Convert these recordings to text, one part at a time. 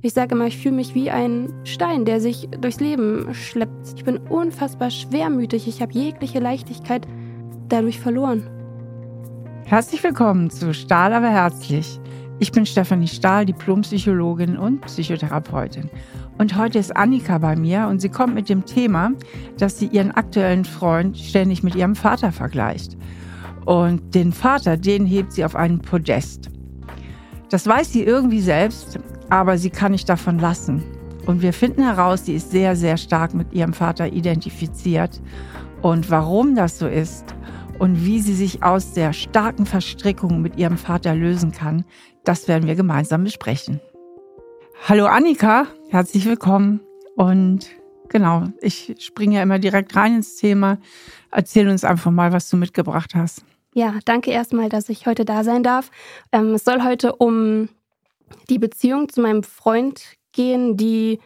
Ich sage immer, ich fühle mich wie ein Stein, der sich durchs Leben schleppt. Ich bin unfassbar schwermütig. Ich habe jegliche Leichtigkeit dadurch verloren. Herzlich willkommen zu Stahl aber herzlich. Ich bin Stefanie Stahl, Diplompsychologin und Psychotherapeutin. Und heute ist Annika bei mir und sie kommt mit dem Thema, dass sie ihren aktuellen Freund ständig mit ihrem Vater vergleicht. Und den Vater, den hebt sie auf einen Podest. Das weiß sie irgendwie selbst, aber sie kann nicht davon lassen. Und wir finden heraus, sie ist sehr, sehr stark mit ihrem Vater identifiziert. Und warum das so ist und wie sie sich aus der starken Verstrickung mit ihrem Vater lösen kann, das werden wir gemeinsam besprechen. Hallo Annika, herzlich willkommen. Und genau, ich springe ja immer direkt rein ins Thema. Erzähl uns einfach mal, was du mitgebracht hast. Ja, danke erstmal, dass ich heute da sein darf. Ähm, es soll heute um die Beziehung zu meinem Freund gehen, die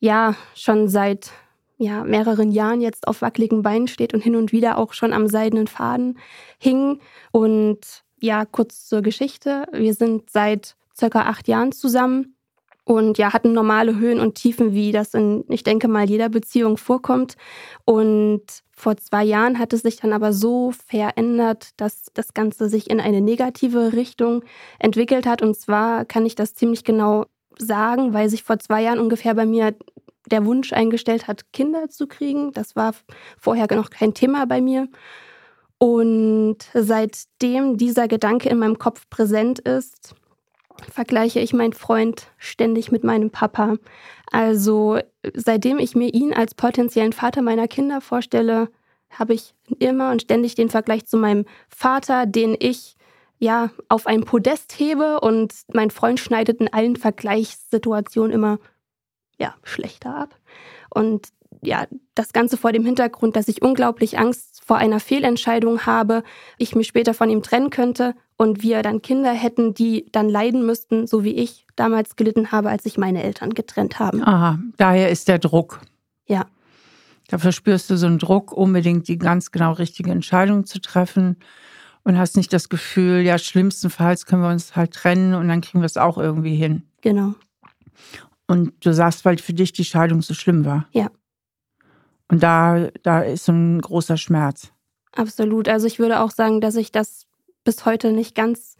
ja schon seit ja, mehreren Jahren jetzt auf wackeligen Beinen steht und hin und wieder auch schon am seidenen Faden hing. Und ja, kurz zur Geschichte. Wir sind seit circa acht Jahren zusammen und ja, hatten normale Höhen und Tiefen, wie das in, ich denke mal, jeder Beziehung vorkommt. Und vor zwei Jahren hat es sich dann aber so verändert, dass das Ganze sich in eine negative Richtung entwickelt hat. Und zwar kann ich das ziemlich genau sagen, weil sich vor zwei Jahren ungefähr bei mir der Wunsch eingestellt hat, Kinder zu kriegen. Das war vorher noch kein Thema bei mir. Und seitdem dieser Gedanke in meinem Kopf präsent ist, vergleiche ich meinen Freund ständig mit meinem Papa. Also seitdem ich mir ihn als potenziellen Vater meiner Kinder vorstelle, habe ich immer und ständig den Vergleich zu meinem Vater, den ich ja auf ein Podest hebe und mein Freund schneidet in allen Vergleichssituationen immer ja schlechter ab. Und ja, das Ganze vor dem Hintergrund, dass ich unglaublich Angst vor einer Fehlentscheidung habe, ich mich später von ihm trennen könnte und wir dann Kinder hätten, die dann leiden müssten, so wie ich damals gelitten habe, als sich meine Eltern getrennt haben. Aha, daher ist der Druck. Ja. Da verspürst du so einen Druck, unbedingt die ganz genau richtige Entscheidung zu treffen und hast nicht das Gefühl, ja, schlimmstenfalls können wir uns halt trennen und dann kriegen wir es auch irgendwie hin. Genau. Und du sagst, weil für dich die Scheidung so schlimm war. Ja. Und da, da ist so ein großer Schmerz. Absolut. Also ich würde auch sagen, dass ich das bis heute nicht ganz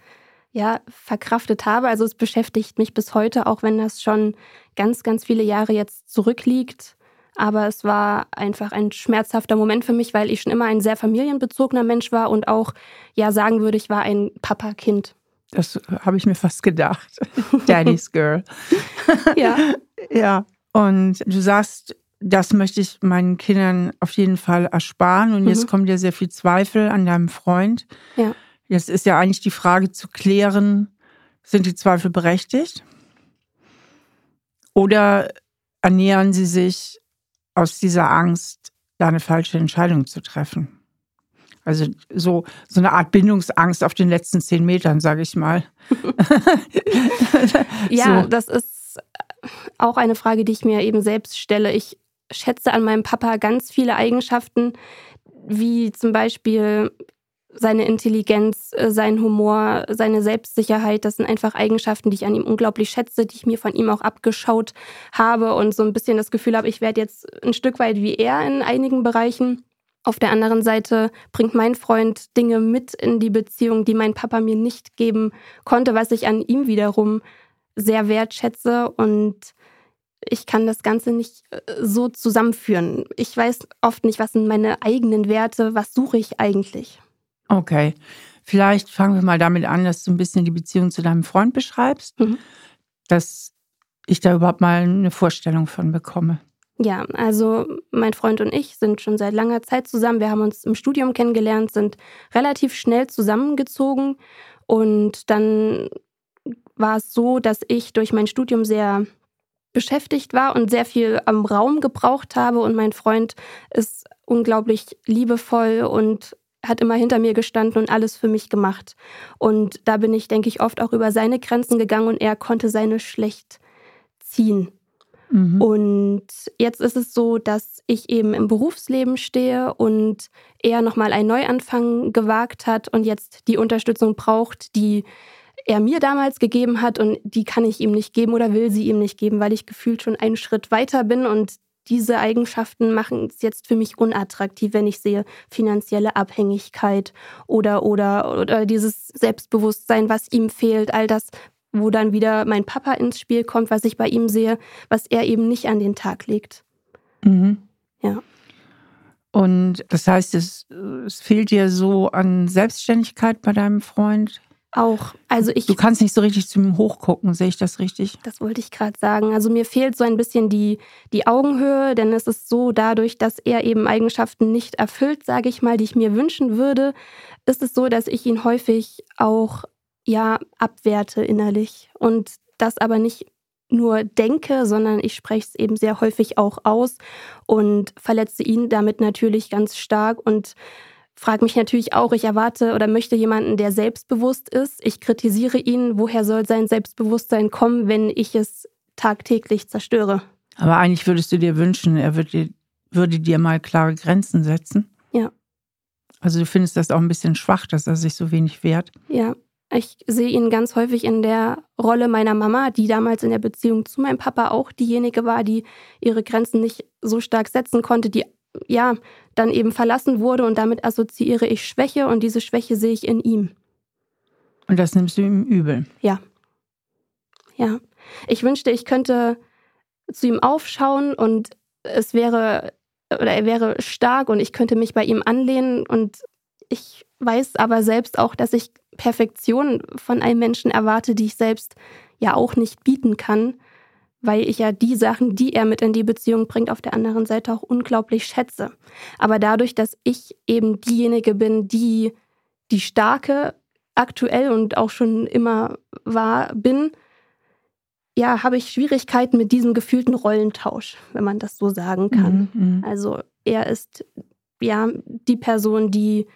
ja, verkraftet habe. Also es beschäftigt mich bis heute, auch wenn das schon ganz, ganz viele Jahre jetzt zurückliegt. Aber es war einfach ein schmerzhafter Moment für mich, weil ich schon immer ein sehr familienbezogener Mensch war und auch ja sagen würde, ich war ein Papa-Kind. Das habe ich mir fast gedacht. Daddy's Girl. ja. Ja. Und du sagst, das möchte ich meinen Kindern auf jeden Fall ersparen. Und mhm. jetzt kommt ja sehr viel Zweifel an deinem Freund. Ja. Jetzt ist ja eigentlich die Frage zu klären, sind die Zweifel berechtigt? Oder ernähren sie sich aus dieser Angst, da eine falsche Entscheidung zu treffen? Also so, so eine Art Bindungsangst auf den letzten zehn Metern, sage ich mal. ja, so. das ist auch eine Frage, die ich mir eben selbst stelle. Ich schätze an meinem Papa ganz viele Eigenschaften, wie zum Beispiel seine Intelligenz, äh, sein Humor, seine Selbstsicherheit. Das sind einfach Eigenschaften, die ich an ihm unglaublich schätze, die ich mir von ihm auch abgeschaut habe und so ein bisschen das Gefühl habe, ich werde jetzt ein Stück weit wie er in einigen Bereichen. Auf der anderen Seite bringt mein Freund Dinge mit in die Beziehung, die mein Papa mir nicht geben konnte, was ich an ihm wiederum sehr wertschätze und ich kann das Ganze nicht äh, so zusammenführen. Ich weiß oft nicht, was sind meine eigenen Werte, was suche ich eigentlich. Okay, vielleicht fangen wir mal damit an, dass du ein bisschen die Beziehung zu deinem Freund beschreibst, mhm. dass ich da überhaupt mal eine Vorstellung von bekomme. Ja, also mein Freund und ich sind schon seit langer Zeit zusammen. Wir haben uns im Studium kennengelernt, sind relativ schnell zusammengezogen und dann war es so, dass ich durch mein Studium sehr beschäftigt war und sehr viel am Raum gebraucht habe. Und mein Freund ist unglaublich liebevoll und hat immer hinter mir gestanden und alles für mich gemacht. Und da bin ich, denke ich, oft auch über seine Grenzen gegangen und er konnte seine schlecht ziehen. Mhm. Und jetzt ist es so, dass ich eben im Berufsleben stehe und er nochmal einen Neuanfang gewagt hat und jetzt die Unterstützung braucht, die er mir damals gegeben hat und die kann ich ihm nicht geben oder will sie ihm nicht geben, weil ich gefühlt schon einen Schritt weiter bin und diese Eigenschaften machen es jetzt für mich unattraktiv, wenn ich sehe finanzielle Abhängigkeit oder, oder, oder dieses Selbstbewusstsein, was ihm fehlt, all das, wo dann wieder mein Papa ins Spiel kommt, was ich bei ihm sehe, was er eben nicht an den Tag legt. Mhm. Ja. Und das heißt, es, es fehlt dir so an Selbstständigkeit bei deinem Freund? Auch, also ich. Du kannst nicht so richtig zu ihm hochgucken, sehe ich das richtig? Das wollte ich gerade sagen. Also mir fehlt so ein bisschen die, die Augenhöhe, denn es ist so, dadurch, dass er eben Eigenschaften nicht erfüllt, sage ich mal, die ich mir wünschen würde, ist es so, dass ich ihn häufig auch ja abwerte innerlich und das aber nicht nur denke, sondern ich spreche es eben sehr häufig auch aus und verletze ihn damit natürlich ganz stark und frage mich natürlich auch, ich erwarte oder möchte jemanden, der selbstbewusst ist. Ich kritisiere ihn. Woher soll sein Selbstbewusstsein kommen, wenn ich es tagtäglich zerstöre? Aber eigentlich würdest du dir wünschen, er würde, würde dir mal klare Grenzen setzen. Ja. Also du findest das auch ein bisschen schwach, dass er sich so wenig wehrt. Ja, ich sehe ihn ganz häufig in der Rolle meiner Mama, die damals in der Beziehung zu meinem Papa auch diejenige war, die ihre Grenzen nicht so stark setzen konnte, die ja, dann eben verlassen wurde und damit assoziiere ich Schwäche und diese Schwäche sehe ich in ihm. Und das nimmst du ihm übel? Ja. Ja. Ich wünschte, ich könnte zu ihm aufschauen und es wäre, oder er wäre stark und ich könnte mich bei ihm anlehnen und ich weiß aber selbst auch, dass ich Perfektion von einem Menschen erwarte, die ich selbst ja auch nicht bieten kann weil ich ja die Sachen, die er mit in die Beziehung bringt, auf der anderen Seite auch unglaublich schätze. Aber dadurch, dass ich eben diejenige bin, die die starke aktuell und auch schon immer war, bin, ja, habe ich Schwierigkeiten mit diesem gefühlten Rollentausch, wenn man das so sagen kann. Mhm, mhm. also er ist ja die Person, die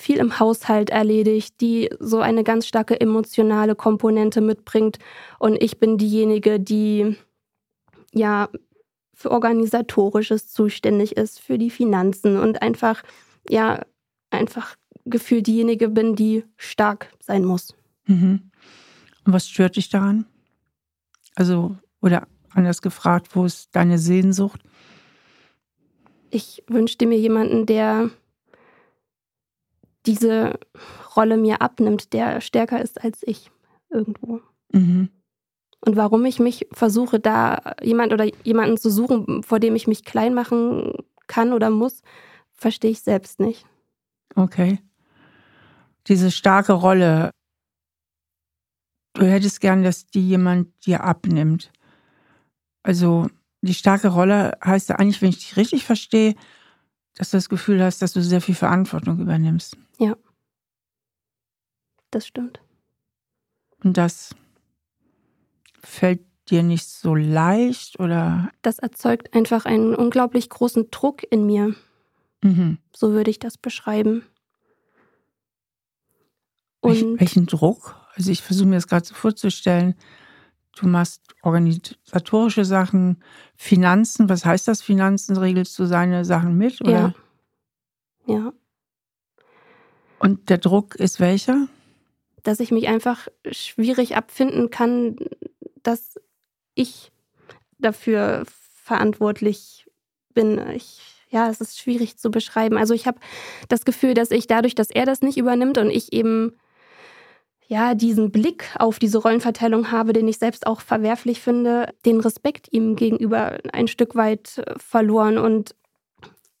viel im Haushalt erledigt, die so eine ganz starke emotionale Komponente mitbringt. Und ich bin diejenige, die ja für organisatorisches zuständig ist, für die Finanzen und einfach ja einfach gefühlt diejenige bin, die stark sein muss. Mhm. Und was stört dich daran? Also oder anders gefragt, wo ist deine Sehnsucht? Ich wünschte mir jemanden, der diese Rolle mir abnimmt, der stärker ist als ich irgendwo. Mhm. Und warum ich mich versuche, da jemand oder jemanden zu suchen, vor dem ich mich klein machen kann oder muss, verstehe ich selbst nicht. Okay. Diese starke Rolle, du hättest gern, dass die jemand dir abnimmt. Also die starke Rolle heißt ja eigentlich, wenn ich dich richtig verstehe, dass du das Gefühl hast, dass du sehr viel Verantwortung übernimmst. Ja. Das stimmt. Und das fällt dir nicht so leicht oder? Das erzeugt einfach einen unglaublich großen Druck in mir. Mhm. So würde ich das beschreiben. Und Welchen Druck? Also ich versuche mir das gerade so vorzustellen. Du machst organisatorische Sachen, Finanzen. Was heißt das, Finanzen? Regelst du seine Sachen mit? Oder? Ja. Ja. Und der Druck ist welcher? Dass ich mich einfach schwierig abfinden kann, dass ich dafür verantwortlich bin. Ich, ja, es ist schwierig zu beschreiben. Also ich habe das Gefühl, dass ich dadurch, dass er das nicht übernimmt und ich eben ja, diesen Blick auf diese Rollenverteilung habe, den ich selbst auch verwerflich finde, den Respekt ihm gegenüber ein Stück weit verloren. Und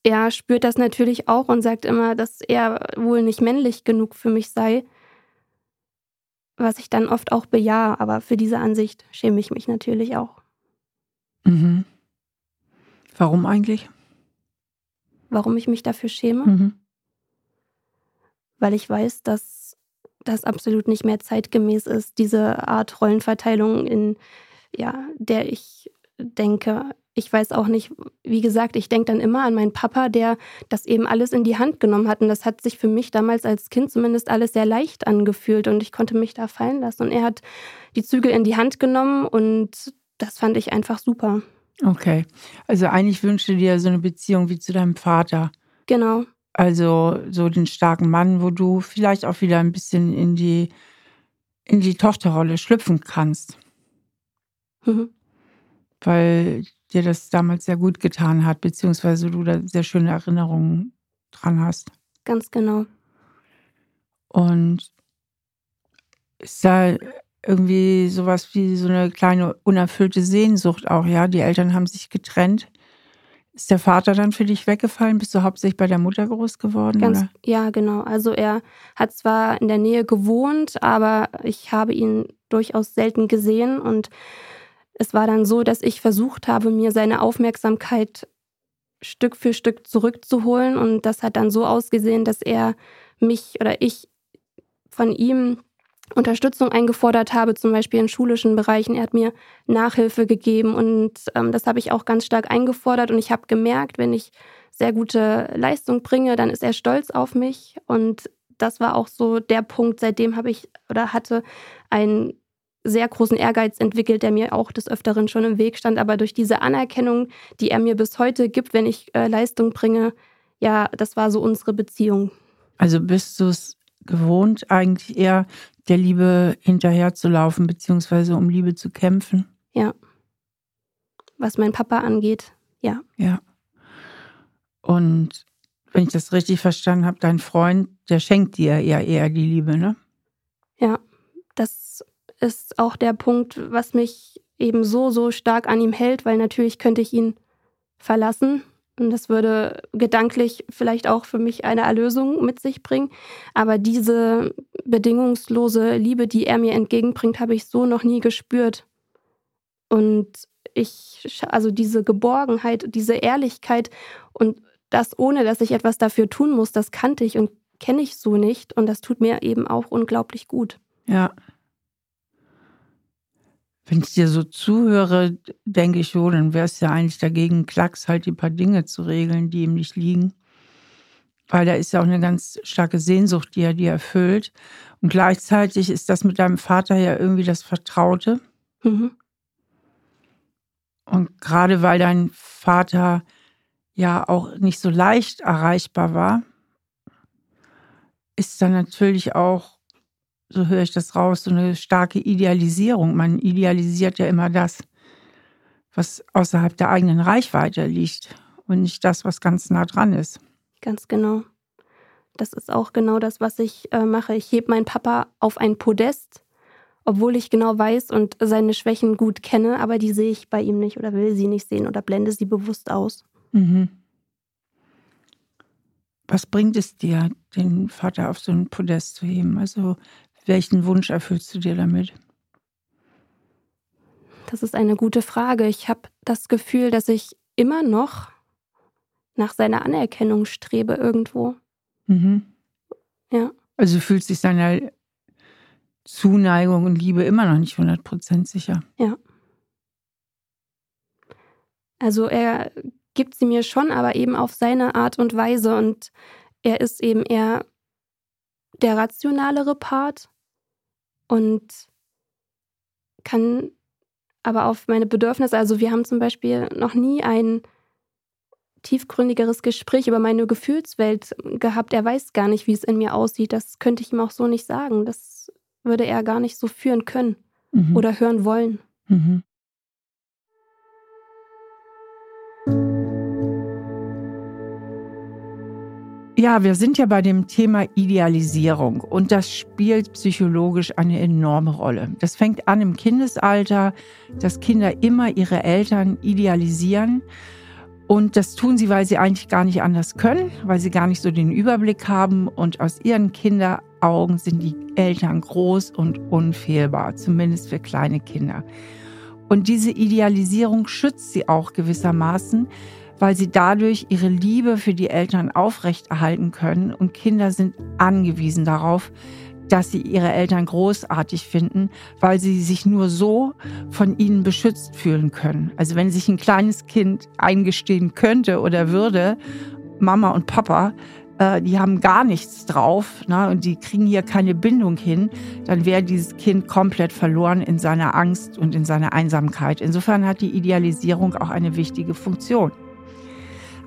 er spürt das natürlich auch und sagt immer, dass er wohl nicht männlich genug für mich sei, was ich dann oft auch bejahe. Aber für diese Ansicht schäme ich mich natürlich auch. Mhm. Warum eigentlich? Warum ich mich dafür schäme? Mhm. Weil ich weiß, dass das absolut nicht mehr zeitgemäß ist, diese Art Rollenverteilung, in ja, der ich denke. Ich weiß auch nicht, wie gesagt, ich denke dann immer an meinen Papa, der das eben alles in die Hand genommen hat. Und das hat sich für mich damals als Kind zumindest alles sehr leicht angefühlt und ich konnte mich da fallen lassen. Und er hat die Zügel in die Hand genommen und das fand ich einfach super. Okay. Also eigentlich wünschte dir so eine Beziehung wie zu deinem Vater. Genau. Also so den starken Mann, wo du vielleicht auch wieder ein bisschen in die in die Tochterrolle schlüpfen kannst. Mhm. Weil dir das damals sehr gut getan hat, beziehungsweise du da sehr schöne Erinnerungen dran hast. Ganz genau. Und ist da irgendwie sowas wie so eine kleine unerfüllte Sehnsucht auch, ja? Die Eltern haben sich getrennt. Ist der Vater dann für dich weggefallen? Bist du hauptsächlich bei der Mutter groß geworden? Ganz, ja, genau. Also er hat zwar in der Nähe gewohnt, aber ich habe ihn durchaus selten gesehen und es war dann so, dass ich versucht habe, mir seine Aufmerksamkeit Stück für Stück zurückzuholen. Und das hat dann so ausgesehen, dass er mich oder ich von ihm Unterstützung eingefordert habe, zum Beispiel in schulischen Bereichen. Er hat mir Nachhilfe gegeben und ähm, das habe ich auch ganz stark eingefordert. Und ich habe gemerkt, wenn ich sehr gute Leistung bringe, dann ist er stolz auf mich. Und das war auch so der Punkt, seitdem habe ich oder hatte einen sehr großen Ehrgeiz entwickelt, der mir auch des Öfteren schon im Weg stand, aber durch diese Anerkennung, die er mir bis heute gibt, wenn ich äh, Leistung bringe, ja, das war so unsere Beziehung. Also bist du es gewohnt, eigentlich eher der Liebe hinterherzulaufen, beziehungsweise um Liebe zu kämpfen. Ja. Was mein Papa angeht, ja. Ja. Und wenn ich das richtig verstanden habe, dein Freund, der schenkt dir ja eher die Liebe, ne? Ja, das ist auch der Punkt, was mich eben so, so stark an ihm hält, weil natürlich könnte ich ihn verlassen und das würde gedanklich vielleicht auch für mich eine Erlösung mit sich bringen. Aber diese bedingungslose Liebe, die er mir entgegenbringt, habe ich so noch nie gespürt. Und ich, also diese Geborgenheit, diese Ehrlichkeit und das ohne, dass ich etwas dafür tun muss, das kannte ich und kenne ich so nicht. Und das tut mir eben auch unglaublich gut. Ja, wenn ich dir so zuhöre, denke ich, oh, dann wäre es ja eigentlich dagegen, Klacks halt die paar Dinge zu regeln, die ihm nicht liegen. Weil da ist ja auch eine ganz starke Sehnsucht, die er dir erfüllt. Und gleichzeitig ist das mit deinem Vater ja irgendwie das Vertraute. Mhm. Und gerade weil dein Vater ja auch nicht so leicht erreichbar war, ist dann natürlich auch so höre ich das raus, so eine starke Idealisierung. Man idealisiert ja immer das, was außerhalb der eigenen Reichweite liegt und nicht das, was ganz nah dran ist. Ganz genau. Das ist auch genau das, was ich äh, mache. Ich hebe meinen Papa auf ein Podest, obwohl ich genau weiß und seine Schwächen gut kenne, aber die sehe ich bei ihm nicht oder will sie nicht sehen oder blende sie bewusst aus. Mhm. Was bringt es dir, den Vater auf so ein Podest zu heben? Also welchen Wunsch erfüllst du dir damit? Das ist eine gute Frage. Ich habe das Gefühl, dass ich immer noch nach seiner Anerkennung strebe irgendwo. Mhm. Ja. Also du fühlst dich seiner Zuneigung und Liebe immer noch nicht 100% sicher. Ja. Also er gibt sie mir schon, aber eben auf seine Art und Weise und er ist eben eher der rationalere Part und kann aber auf meine Bedürfnisse, also wir haben zum Beispiel noch nie ein tiefgründigeres Gespräch über meine Gefühlswelt gehabt. Er weiß gar nicht, wie es in mir aussieht. Das könnte ich ihm auch so nicht sagen. Das würde er gar nicht so führen können mhm. oder hören wollen. Mhm. Ja, wir sind ja bei dem Thema Idealisierung und das spielt psychologisch eine enorme Rolle. Das fängt an im Kindesalter, dass Kinder immer ihre Eltern idealisieren. Und das tun sie, weil sie eigentlich gar nicht anders können, weil sie gar nicht so den Überblick haben. Und aus ihren Kinderaugen sind die Eltern groß und unfehlbar, zumindest für kleine Kinder. Und diese Idealisierung schützt sie auch gewissermaßen, weil sie dadurch ihre Liebe für die Eltern aufrechterhalten können und Kinder sind angewiesen darauf, dass sie ihre Eltern großartig finden, weil sie sich nur so von ihnen beschützt fühlen können. Also wenn sich ein kleines Kind eingestehen könnte oder würde, Mama und Papa, äh, die haben gar nichts drauf ne, und die kriegen hier keine Bindung hin, dann wäre dieses Kind komplett verloren in seiner Angst und in seiner Einsamkeit. Insofern hat die Idealisierung auch eine wichtige Funktion.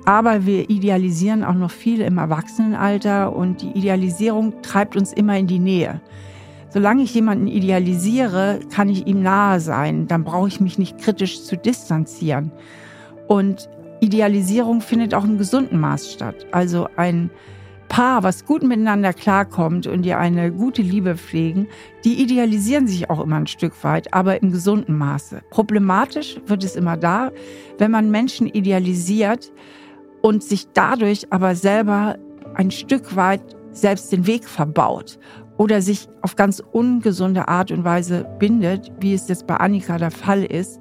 Aber wir idealisieren auch noch viel im Erwachsenenalter und die Idealisierung treibt uns immer in die Nähe. Solange ich jemanden idealisiere, kann ich ihm nahe sein. Dann brauche ich mich nicht kritisch zu distanzieren. Und Idealisierung findet auch im gesunden Maß statt. Also ein Paar, was gut miteinander klarkommt und die eine gute Liebe pflegen, die idealisieren sich auch immer ein Stück weit, aber im gesunden Maße. Problematisch wird es immer da, wenn man Menschen idealisiert und sich dadurch aber selber ein Stück weit selbst den Weg verbaut oder sich auf ganz ungesunde Art und Weise bindet, wie es jetzt bei Annika der Fall ist,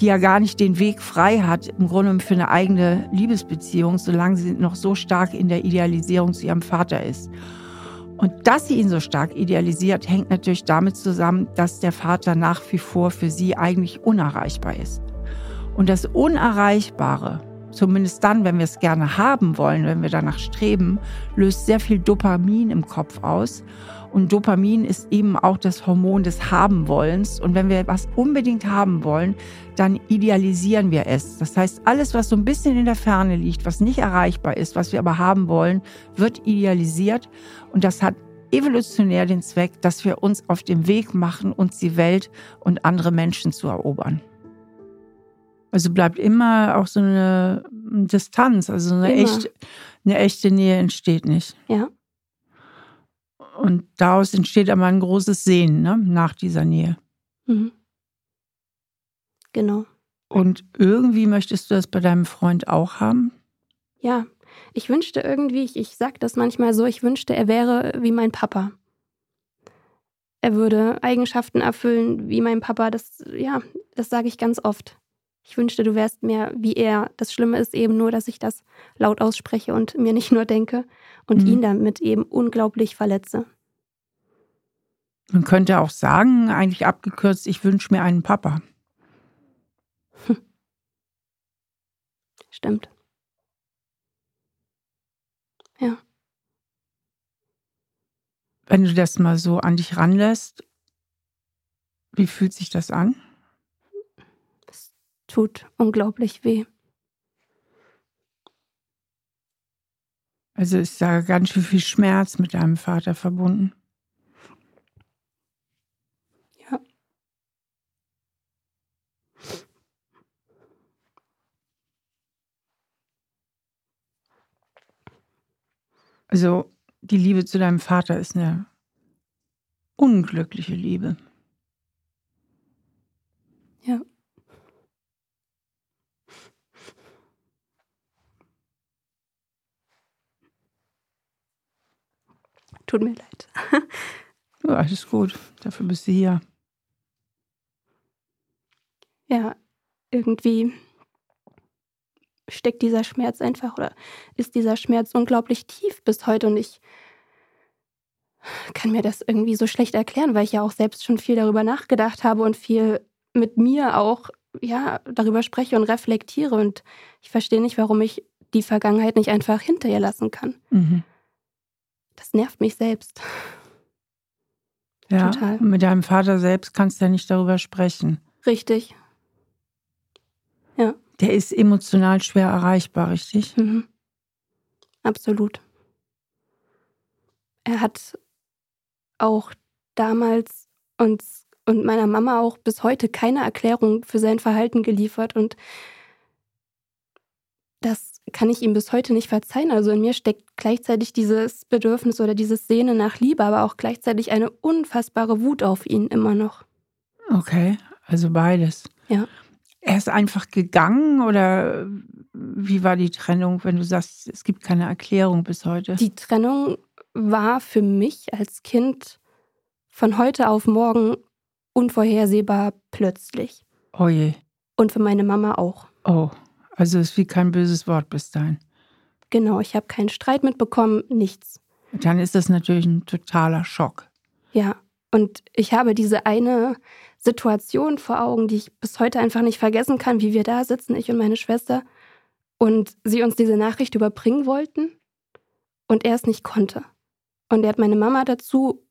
die ja gar nicht den Weg frei hat, im Grunde für eine eigene Liebesbeziehung, solange sie noch so stark in der Idealisierung zu ihrem Vater ist. Und dass sie ihn so stark idealisiert, hängt natürlich damit zusammen, dass der Vater nach wie vor für sie eigentlich unerreichbar ist. Und das Unerreichbare, zumindest dann, wenn wir es gerne haben wollen, wenn wir danach streben, löst sehr viel Dopamin im Kopf aus. Und Dopamin ist eben auch das Hormon des Habenwollens. Und wenn wir was unbedingt haben wollen, dann idealisieren wir es. Das heißt, alles, was so ein bisschen in der Ferne liegt, was nicht erreichbar ist, was wir aber haben wollen, wird idealisiert. Und das hat evolutionär den Zweck, dass wir uns auf den Weg machen, uns die Welt und andere Menschen zu erobern. Also bleibt immer auch so eine Distanz, also eine, echt, eine echte Nähe entsteht nicht. Ja. Und daraus entsteht aber ein großes Sehen ne, nach dieser Nähe. Mhm. Genau. Und irgendwie möchtest du das bei deinem Freund auch haben? Ja, ich wünschte irgendwie, ich, ich sage das manchmal so, ich wünschte, er wäre wie mein Papa. Er würde Eigenschaften erfüllen wie mein Papa. Das, ja, das sage ich ganz oft. Ich wünschte, du wärst mehr wie er. Das Schlimme ist eben nur, dass ich das laut ausspreche und mir nicht nur denke und mhm. ihn damit eben unglaublich verletze. Man könnte auch sagen, eigentlich abgekürzt, ich wünsche mir einen Papa. Hm. Stimmt. Ja. Wenn du das mal so an dich ranlässt, wie fühlt sich das an? Tut unglaublich weh. Also ist da ganz schön viel Schmerz mit deinem Vater verbunden. Ja. Also die Liebe zu deinem Vater ist eine unglückliche Liebe. Ja. Tut mir leid. ja, alles gut. Dafür bist du hier. Ja, irgendwie steckt dieser Schmerz einfach oder ist dieser Schmerz unglaublich tief bis heute und ich kann mir das irgendwie so schlecht erklären, weil ich ja auch selbst schon viel darüber nachgedacht habe und viel mit mir auch ja darüber spreche und reflektiere und ich verstehe nicht, warum ich die Vergangenheit nicht einfach hinter ihr lassen kann. Mhm das nervt mich selbst. Ja, Total. mit deinem Vater selbst kannst du ja nicht darüber sprechen. Richtig. Ja. Der ist emotional schwer erreichbar, richtig? Mhm. Absolut. Er hat auch damals uns und meiner Mama auch bis heute keine Erklärung für sein Verhalten geliefert und das kann ich ihm bis heute nicht verzeihen. Also in mir steckt gleichzeitig dieses Bedürfnis oder dieses Sehnen nach Liebe, aber auch gleichzeitig eine unfassbare Wut auf ihn immer noch. Okay, also beides. Ja. Er ist einfach gegangen oder wie war die Trennung, wenn du sagst, es gibt keine Erklärung bis heute? Die Trennung war für mich als Kind von heute auf morgen unvorhersehbar plötzlich. Oh je. Und für meine Mama auch. Oh. Also es ist wie kein böses Wort bis dahin. Genau, ich habe keinen Streit mitbekommen, nichts. Dann ist das natürlich ein totaler Schock. Ja, und ich habe diese eine Situation vor Augen, die ich bis heute einfach nicht vergessen kann, wie wir da sitzen, ich und meine Schwester, und sie uns diese Nachricht überbringen wollten und er es nicht konnte. Und er hat meine Mama dazu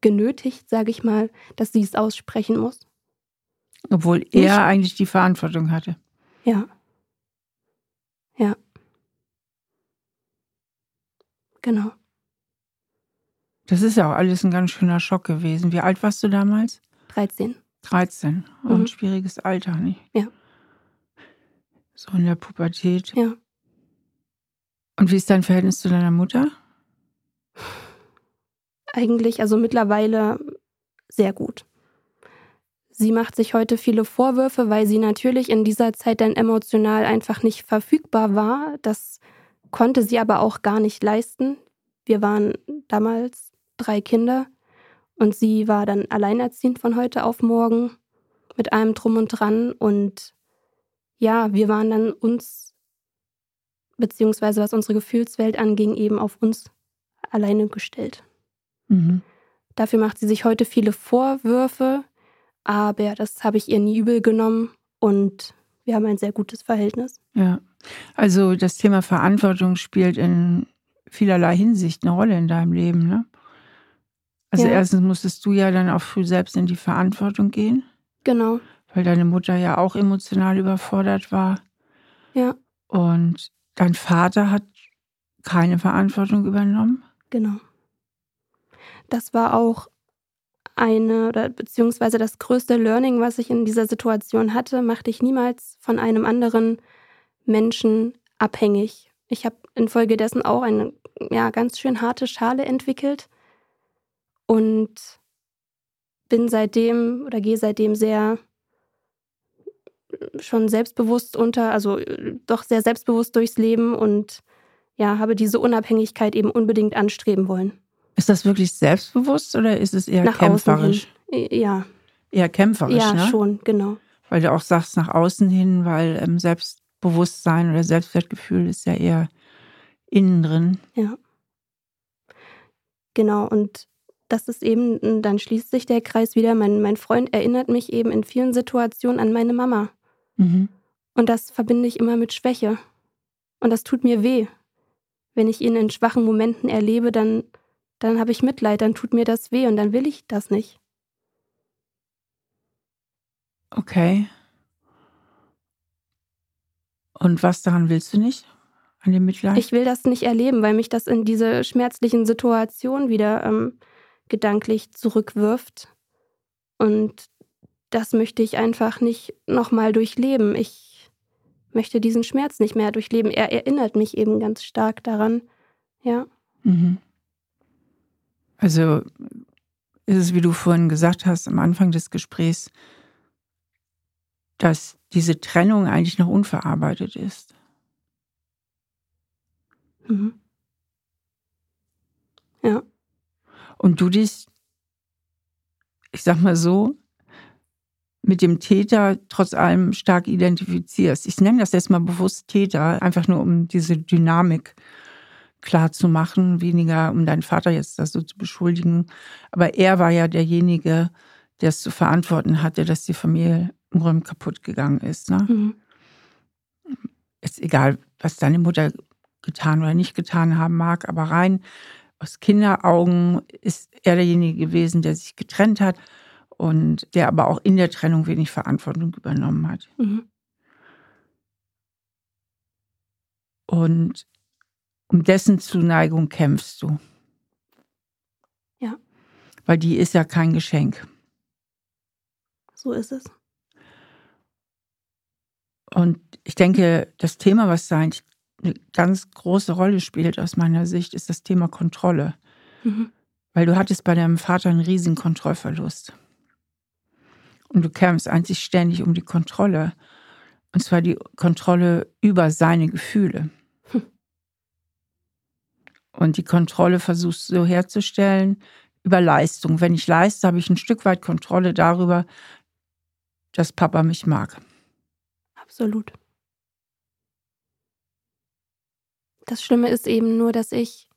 genötigt, sage ich mal, dass sie es aussprechen muss. Obwohl er nicht, eigentlich die Verantwortung hatte. Ja. Ja. Genau. Das ist ja auch alles ein ganz schöner Schock gewesen. Wie alt warst du damals? 13. 13. Auch Mhm. ein schwieriges Alter, nicht? Ja. So in der Pubertät. Ja. Und wie ist dein Verhältnis zu deiner Mutter? Eigentlich, also mittlerweile sehr gut. Sie macht sich heute viele Vorwürfe, weil sie natürlich in dieser Zeit dann emotional einfach nicht verfügbar war. Das konnte sie aber auch gar nicht leisten. Wir waren damals drei Kinder und sie war dann alleinerziehend von heute auf morgen mit allem drum und dran. Und ja, wir waren dann uns, beziehungsweise was unsere Gefühlswelt anging, eben auf uns alleine gestellt. Mhm. Dafür macht sie sich heute viele Vorwürfe, aber das habe ich ihr nie übel genommen und wir haben ein sehr gutes Verhältnis. Ja. Also das Thema Verantwortung spielt in vielerlei Hinsicht eine Rolle in deinem Leben, ne? Also Ja. erstens musstest du ja dann auch früh selbst in die Verantwortung gehen, Genau, weil deine Mutter ja auch emotional überfordert war. ja, Und dein Vater hat keine Verantwortung übernommen. genau. Das war auch eine oder beziehungsweise das größte Learning, was ich in dieser Situation hatte, mach dich niemals von einem anderen Menschen abhängig. Ich habe infolgedessen auch eine ja, ganz schön harte Schale entwickelt und bin seitdem oder gehe seitdem sehr schon selbstbewusst unter, also äh, doch sehr selbstbewusst durchs Leben und ja, habe diese Unabhängigkeit eben unbedingt anstreben wollen. Ist das wirklich selbstbewusst oder ist es eher Nach kämpferisch? Ja, Eher kämpferisch, ja, ne? schon, genau. Weil du auch sagst, nach außen hin, weil ähm, Selbstbewusstsein oder Selbstwertgefühl ist ja eher innen drin. Ja. Genau, und das ist eben, dann schließt sich der Kreis wieder. Mein, mein Freund erinnert mich eben in vielen Situationen an meine Mama. Mhm. Und das verbinde ich immer mit Schwäche. Und das tut mir weh. Wenn ich ihn in schwachen Momenten erlebe, dann, dann habe ich Mitleid, dann tut mir das weh und dann will ich das nicht. Okay. Und was daran willst du nicht? An dem Mitleid? Ich will das nicht erleben, weil mich das in diese schmerzlichen Situationen wieder ähm, gedanklich zurückwirft. Und das möchte ich einfach nicht nochmal durchleben. Ich möchte diesen Schmerz nicht mehr durchleben. Er erinnert mich eben ganz stark daran. Ja, Mhm. Also ist es, wie du vorhin gesagt hast, am Anfang des Gesprächs, dass diese Trennung eigentlich noch unverarbeitet ist. mhm. ja, Und du dich, ich sag mal so, mit dem Täter trotz allem stark identifizierst. Ich nenne das jetzt mal bewusst Täter, einfach nur um diese Dynamik klar zu machen, weniger um deinen Vater jetzt das so zu beschuldigen. Aber er war ja derjenige, der es zu verantworten hatte, dass die Familie im Grunde kaputt gegangen ist. Ne? mhm. Ist egal, was deine Mutter getan oder nicht getan haben mag, aber rein aus Kinderaugen ist er derjenige gewesen, der sich getrennt hat und der aber auch in der Trennung wenig Verantwortung übernommen hat. Mhm. Und um dessen Zuneigung kämpfst du. Ja. Weil die ist ja kein Geschenk. so ist es. Und ich denke, das Thema, was da eigentlich eine ganz große Rolle spielt aus meiner Sicht, ist das Thema Kontrolle. Mhm. Weil du hattest bei deinem Vater einen riesigen Kontrollverlust. Und du kämpfst einzig ständig um die Kontrolle. Und zwar die Kontrolle über seine Gefühle. Und die Kontrolle versuchst du so herzustellen über Leistung. Wenn ich leiste, habe ich ein Stück weit Kontrolle darüber, dass Papa mich mag. Absolut. Das Schlimme ist eben nur, dass ich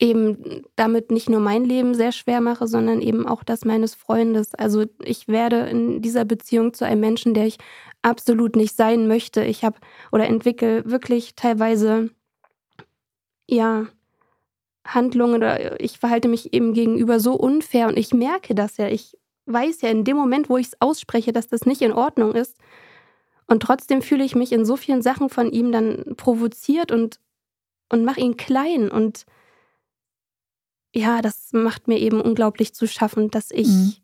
eben damit nicht nur mein Leben sehr schwer mache, sondern eben auch das meines Freundes. Also ich werde in dieser Beziehung zu einem Menschen, der ich absolut nicht sein möchte. Ich habe oder entwickle wirklich teilweise ja Handlungen oder ich verhalte mich eben gegenüber so unfair und ich merke das ja. Ich weiß ja in dem Moment, wo ich es ausspreche, dass das nicht in Ordnung ist. Und trotzdem fühle ich mich in so vielen Sachen von ihm dann provoziert und, und mache ihn klein. Und ja, das macht mir eben unglaublich zu schaffen, dass ich, mhm.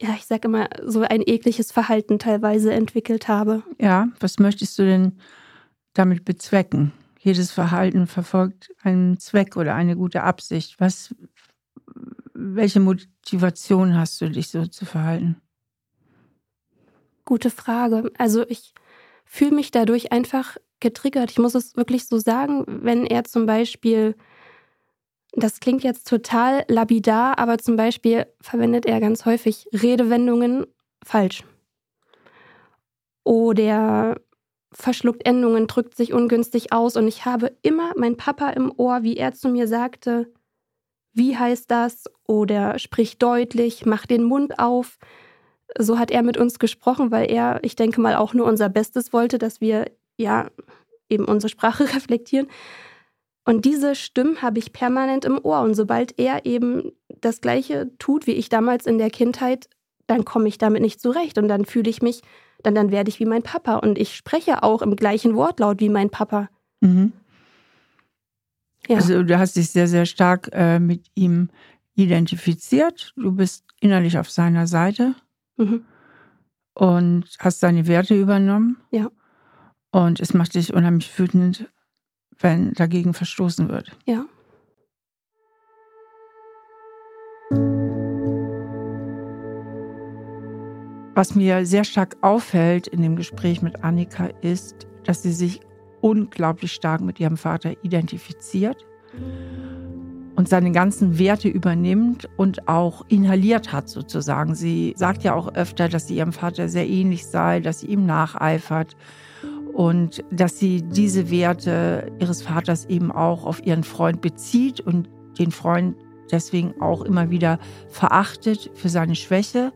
ja, ich sage immer, so ein ekliges Verhalten teilweise entwickelt habe. Ja, was möchtest du denn damit bezwecken? Jedes Verhalten verfolgt einen Zweck oder eine gute Absicht. Was, welche Motivation hast du, dich so zu verhalten? Gute Frage. Also ich fühle mich dadurch einfach getriggert. Ich muss es wirklich so sagen, wenn er zum Beispiel, das klingt jetzt total lapidar, aber zum Beispiel verwendet er ganz häufig Redewendungen falsch. Oder verschluckt Endungen, drückt sich ungünstig aus. Und ich habe immer mein Papa im Ohr, wie er zu mir sagte, wie heißt das? Oder sprich deutlich, mach den Mund auf. So hat er mit uns gesprochen, weil er, ich denke mal, auch nur unser Bestes wollte, dass wir ja eben unsere Sprache reflektieren. Und diese Stimmen habe ich permanent im Ohr. Und sobald er eben das Gleiche tut, wie ich damals in der Kindheit, dann komme ich damit nicht zurecht. Und dann fühle ich mich, dann, dann werde ich wie mein Papa. Und ich spreche auch im gleichen Wortlaut wie mein Papa. Mhm. Ja. Also du hast dich sehr, sehr stark äh, mit ihm identifiziert. Du bist innerlich auf seiner Seite mhm. und hast seine Werte übernommen. Ja. Und es macht dich unheimlich wütend, wenn dagegen verstoßen wird. Ja. Was mir sehr stark auffällt in dem Gespräch mit Annika ist, dass sie sich unglaublich stark mit ihrem Vater identifiziert und seine ganzen Werte übernimmt und auch inhaliert hat sozusagen. Sie sagt ja auch öfter, dass sie ihrem Vater sehr ähnlich sei, dass sie ihm nacheifert und dass sie diese Werte ihres Vaters eben auch auf ihren Freund bezieht und den Freund deswegen auch immer wieder verachtet für seine Schwäche.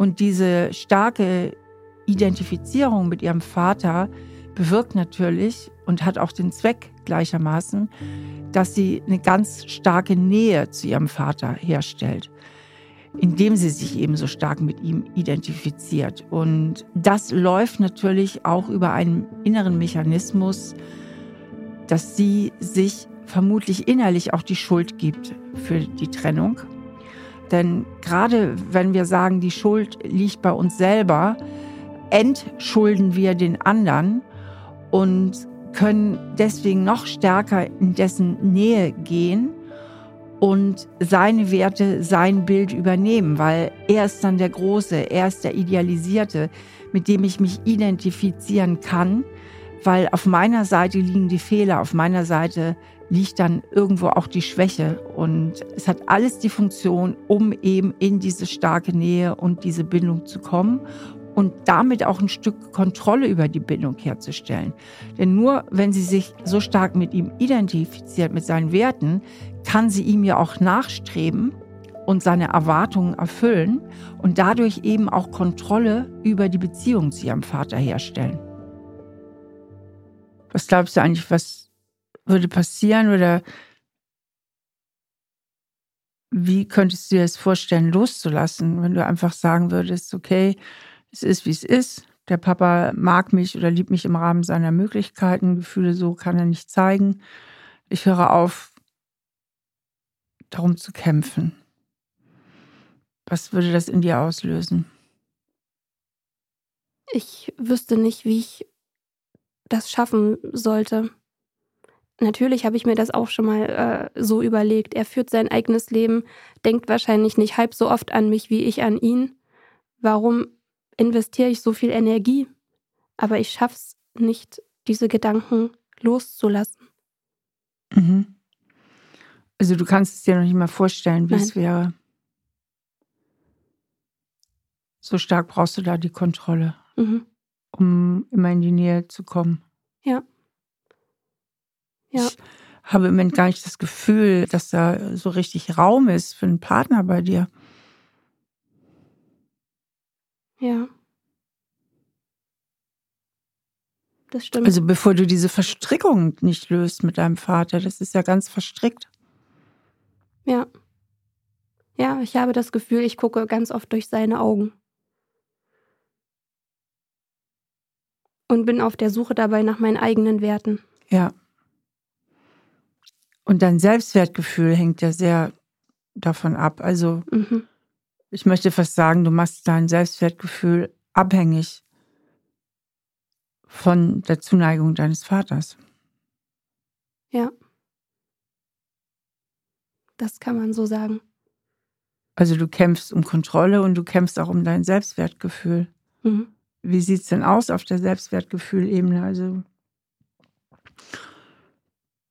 Und diese starke Identifizierung mit ihrem Vater bewirkt natürlich und hat auch den Zweck gleichermaßen, dass sie eine ganz starke Nähe zu ihrem Vater herstellt, indem sie sich eben so stark mit ihm identifiziert. Und das läuft natürlich auch über einen inneren Mechanismus, dass sie sich vermutlich innerlich auch die Schuld gibt für die Trennung. Denn gerade wenn wir sagen, die Schuld liegt bei uns selber, entschulden wir den anderen und können deswegen noch stärker in dessen Nähe gehen und seine Werte, sein Bild übernehmen, weil er ist dann der Große, er ist der Idealisierte, mit dem ich mich identifizieren kann, weil auf meiner Seite liegen die Fehler, auf meiner Seite liegt dann irgendwo auch die Schwäche und es hat alles die Funktion, um eben in diese starke Nähe und diese Bindung zu kommen und damit auch ein Stück Kontrolle über die Bindung herzustellen. Denn nur wenn sie sich so stark mit ihm identifiziert, mit seinen Werten, kann sie ihm ja auch nachstreben und seine Erwartungen erfüllen und dadurch eben auch Kontrolle über die Beziehung zu ihrem Vater herstellen. Was glaubst du eigentlich, was würde passieren oder wie könntest du dir das vorstellen, loszulassen, wenn du einfach sagen würdest, okay, es ist, wie es ist. Der Papa mag mich oder liebt mich im Rahmen seiner Möglichkeiten. Gefühle so kann er nicht zeigen. Ich höre auf, darum zu kämpfen. Was würde das in dir auslösen? Ich wüsste nicht, wie ich das schaffen sollte. Natürlich habe ich mir das auch schon mal äh, so überlegt. Er führt sein eigenes Leben, denkt wahrscheinlich nicht halb so oft an mich wie ich an ihn. Warum investiere ich so viel Energie, aber ich schaffe es nicht, diese Gedanken loszulassen. Mhm. Also du kannst es dir noch nicht mal vorstellen, wie Nein. es wäre. So stark brauchst du da die Kontrolle, mhm. um immer in die Nähe zu kommen. Ja. Ja. Ich habe im Moment gar nicht das Gefühl, dass da so richtig Raum ist für einen Partner bei dir. Ja. Das stimmt. Also bevor du diese Verstrickung nicht löst mit deinem Vater, das ist ja ganz verstrickt. Ja. Ja, ich habe das Gefühl, ich gucke ganz oft durch seine Augen. Und bin auf der Suche dabei nach meinen eigenen Werten. Ja. Und dein Selbstwertgefühl hängt ja sehr davon ab. Also Mhm. ich möchte fast sagen, du machst dein Selbstwertgefühl abhängig von der Zuneigung deines Vaters. Ja. Das kann man so sagen. Also du kämpfst um Kontrolle und du kämpfst auch um dein Selbstwertgefühl. Mhm. Wie sieht es denn aus auf der Selbstwertgefühlebene? Also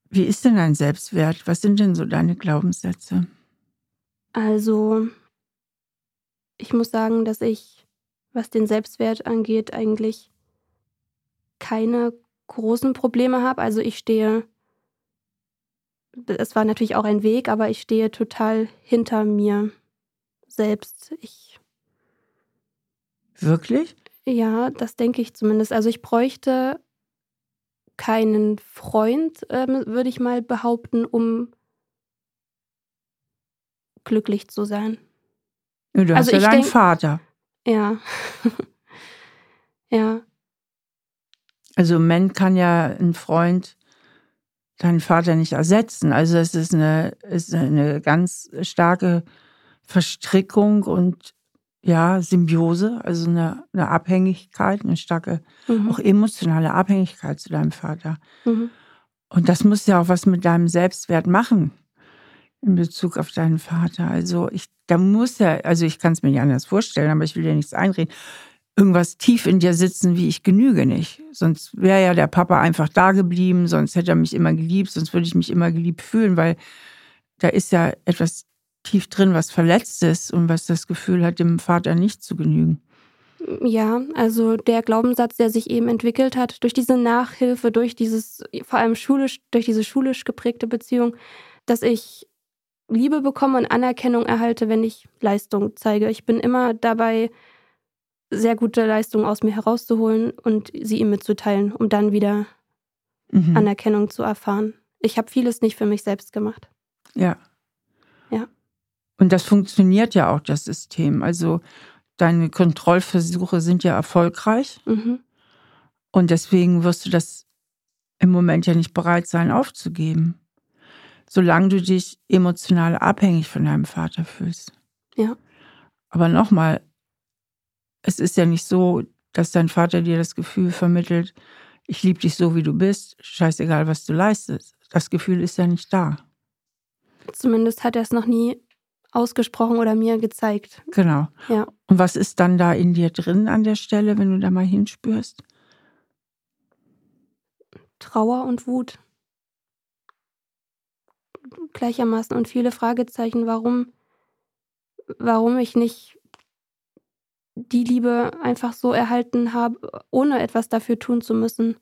wie ist denn dein Selbstwert? Was sind denn so deine Glaubenssätze? Also, ich muss sagen, dass ich, was den Selbstwert angeht, eigentlich keine großen Probleme habe. Also ich stehe, es war natürlich auch ein Weg, aber ich stehe total hinter mir selbst. Ich, Wirklich? ja, das denke ich zumindest. Also ich bräuchte keinen Freund, ähm, würde ich mal behaupten, um glücklich zu sein. Ja, Du Also hast ja deinen denk- Vater. Ja. ja. Also im Moment kann ja ein Freund deinen Vater nicht ersetzen. Also es ist eine, ist eine ganz starke Verstrickung und ja, Symbiose, also eine, eine Abhängigkeit, eine starke, Mhm. auch emotionale Abhängigkeit zu deinem Vater. Mhm. Und das muss ja auch was mit deinem Selbstwert machen in Bezug auf deinen Vater. Also ich, da muss ja, also ich kann es mir nicht anders vorstellen, aber ich will dir nichts einreden. Irgendwas tief in dir sitzen, wie ich genüge nicht. Sonst wäre ja der Papa einfach da geblieben, sonst hätte er mich immer geliebt, sonst würde ich mich immer geliebt fühlen, weil da ist ja etwas tief drin, was verletzt ist und was das Gefühl hat, dem Vater nicht zu genügen. Ja, also der Glaubenssatz, der sich eben entwickelt hat durch diese Nachhilfe, durch dieses, vor allem schulisch, durch diese schulisch geprägte Beziehung, dass ich Liebe bekomme und Anerkennung erhalte, wenn ich Leistung zeige. Ich bin immer dabei, sehr gute Leistungen aus mir herauszuholen und sie ihm mitzuteilen, um dann wieder Mhm. Anerkennung zu erfahren. Ich habe vieles nicht für mich selbst gemacht. Ja. Und das funktioniert ja auch, das System. Also deine Kontrollversuche sind ja erfolgreich Mhm. und deswegen wirst du das im Moment ja nicht bereit sein aufzugeben, solange du dich emotional abhängig von deinem Vater fühlst. Ja. Aber nochmal, es ist ja nicht so, dass dein Vater dir das Gefühl vermittelt, ich liebe dich so, wie du bist, scheißegal, was du leistest. Das Gefühl ist ja nicht da. Zumindest hat er es noch nie ausgesprochen oder mir gezeigt. Genau. Ja. Und was ist dann da in dir drin an der Stelle, wenn du da mal hinspürst? Trauer und Wut. Gleichermaßen und viele Fragezeichen, warum, warum ich nicht die Liebe einfach so erhalten habe, ohne etwas dafür tun zu müssen.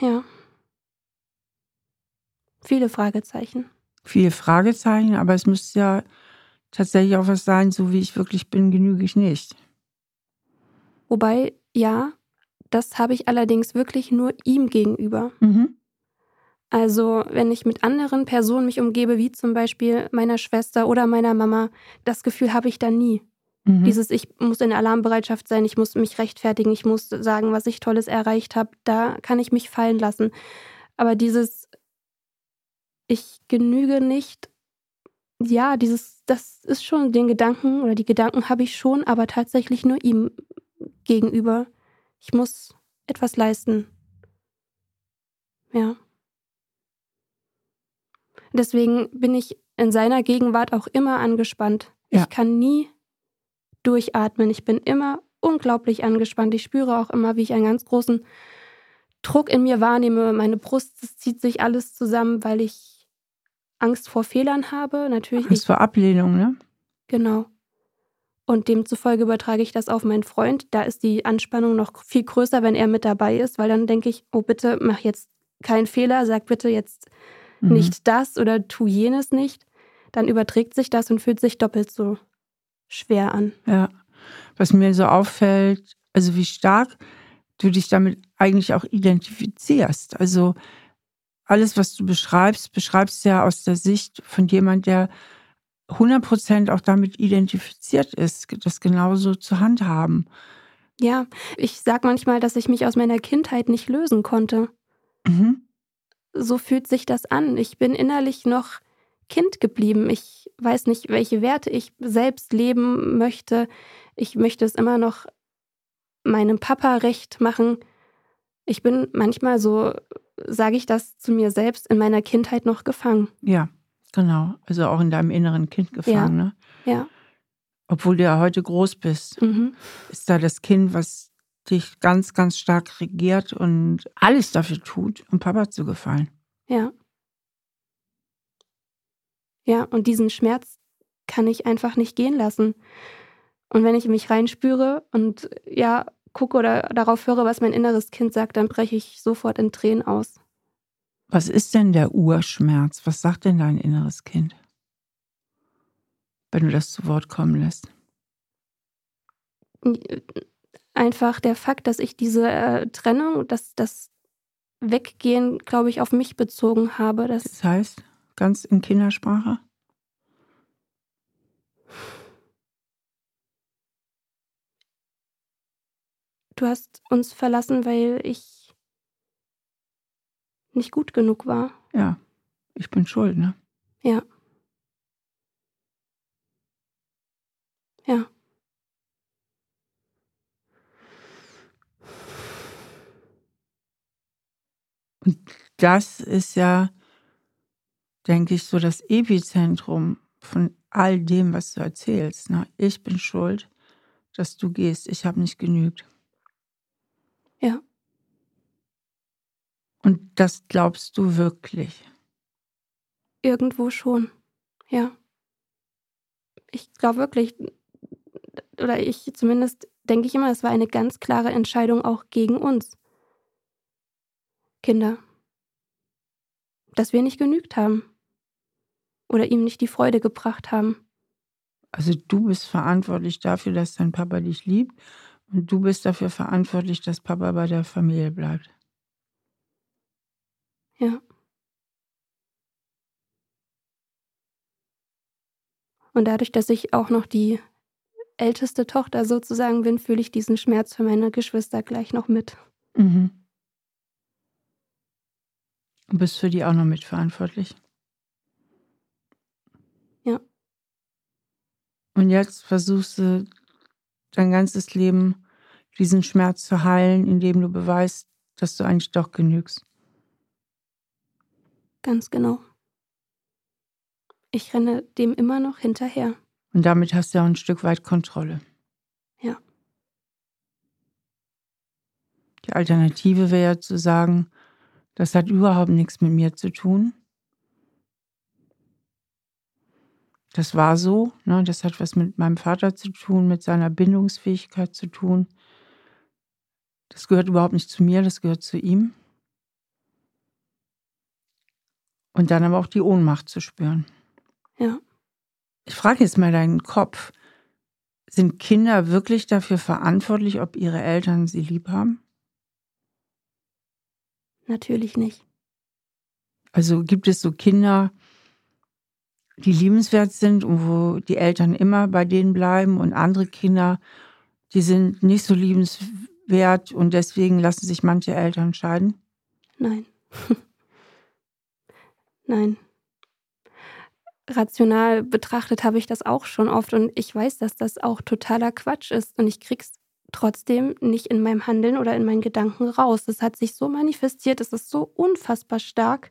Ja. Viele Fragezeichen. Viele Fragezeichen, aber es müsste ja tatsächlich auch was sein, so wie ich wirklich bin, genüge ich nicht. Wobei, ja, das habe ich allerdings wirklich nur ihm gegenüber. Mhm. Also, wenn ich mit anderen Personen mich umgebe, wie zum Beispiel meiner Schwester oder meiner Mama, das Gefühl habe ich da nie. Mhm. Dieses, ich muss in Alarmbereitschaft sein, ich muss mich rechtfertigen, ich muss sagen, was ich Tolles erreicht habe, da kann ich mich fallen lassen. Aber dieses, ich genüge nicht, ja, dieses, das ist schon den Gedanken oder die Gedanken habe ich schon, aber tatsächlich nur ihm gegenüber. Ich muss etwas leisten. Ja. Deswegen bin ich in seiner Gegenwart auch immer angespannt. Ja. Ich kann nie durchatmen. Ich bin immer unglaublich angespannt. Ich spüre auch immer, wie ich einen ganz großen Druck in mir wahrnehme. Meine Brust, es zieht sich alles zusammen, weil ich Angst vor Fehlern habe. Natürlich, Angst vor Ablehnung, ne? genau. Und demzufolge übertrage ich das auf meinen Freund. Da ist die Anspannung noch viel größer, wenn er mit dabei ist, weil dann denke ich, oh bitte, mach jetzt keinen Fehler, sag bitte jetzt Mhm. nicht das oder tu jenes nicht, dann überträgt sich das und fühlt sich doppelt so schwer an. Ja. Was mir so auffällt, also wie stark du dich damit eigentlich auch identifizierst. Also alles, was du beschreibst, beschreibst du ja aus der Sicht von jemand, der 100% auch damit identifiziert ist, das genauso zu handhaben. Ja, ich sag manchmal, dass ich mich aus meiner Kindheit nicht lösen konnte. Mhm. So fühlt sich das an. Ich bin innerlich noch Kind geblieben. Ich weiß nicht, welche Werte ich selbst leben möchte. Ich möchte es immer noch meinem Papa recht machen. Ich bin manchmal so, sage ich das zu mir selbst, in meiner Kindheit noch gefangen. Ja, genau. Also auch in deinem inneren Kind gefangen. Ja. Ne? ja. Obwohl du ja heute groß bist, mhm. ist da das Kind, was dich ganz, ganz stark regiert und alles dafür tut, um Papa zu gefallen. Ja. Ja, und diesen Schmerz kann ich einfach nicht gehen lassen. Und wenn ich mich reinspüre und ja, gucke oder darauf höre, was mein inneres Kind sagt, dann breche ich sofort in Tränen aus. Was ist denn der Urschmerz? Was sagt denn dein inneres Kind? Wenn du das zu Wort kommen lässt. Einfach der Fakt, dass ich diese äh, Trennung, dass das Weggehen, glaube ich, auf mich bezogen habe. das heißt, ganz in Kindersprache? Du hast uns verlassen, weil ich nicht gut genug war. Ja, ich bin schuld, ne? Ja. Ja. Und das ist ja, denke ich, so das Epizentrum von all dem, was du erzählst. Ne? Ich bin schuld, dass du gehst. Ich habe nicht genügt. Ja. Und das glaubst du wirklich? Irgendwo schon, ja. Ich glaube wirklich, oder ich zumindest denke ich immer, es war eine ganz klare Entscheidung auch gegen uns. Kinder. Dass wir nicht genügt haben. Oder ihm nicht die Freude gebracht haben. Also du bist verantwortlich dafür, dass dein Papa dich liebt und du bist dafür verantwortlich, dass Papa bei der Familie bleibt. Ja. Und dadurch, dass ich auch noch die älteste Tochter sozusagen bin, fühle ich diesen Schmerz für meine Geschwister gleich noch mit. Mhm. Und bist für die auch noch mitverantwortlich? Ja. Und jetzt versuchst du dein ganzes Leben diesen Schmerz zu heilen, indem du beweist, dass du eigentlich doch genügst. Ganz genau. Ich renne dem immer noch hinterher. Und damit hast du auch ein Stück weit Kontrolle. Ja. Die Alternative wäre ja zu sagen, das hat überhaupt nichts mit mir zu tun. Das war so, ne? das hat was mit meinem Vater zu tun, mit seiner Bindungsfähigkeit zu tun. Das gehört überhaupt nicht zu mir, das gehört zu ihm. Und dann aber auch die Ohnmacht zu spüren. Ja. Ich frage jetzt mal deinen Kopf. Sind Kinder wirklich dafür verantwortlich, ob ihre Eltern sie lieb haben? Natürlich nicht. Also gibt es so Kinder, die liebenswert sind und wo die Eltern immer bei denen bleiben und andere Kinder, die sind nicht so liebenswert und deswegen lassen sich manche Eltern scheiden? Nein. Nein. Rational betrachtet habe ich das auch schon oft und ich weiß, dass das auch totaler Quatsch ist und ich krieg's trotzdem nicht in meinem Handeln oder in meinen Gedanken raus. Es hat sich so manifestiert, es ist so unfassbar stark,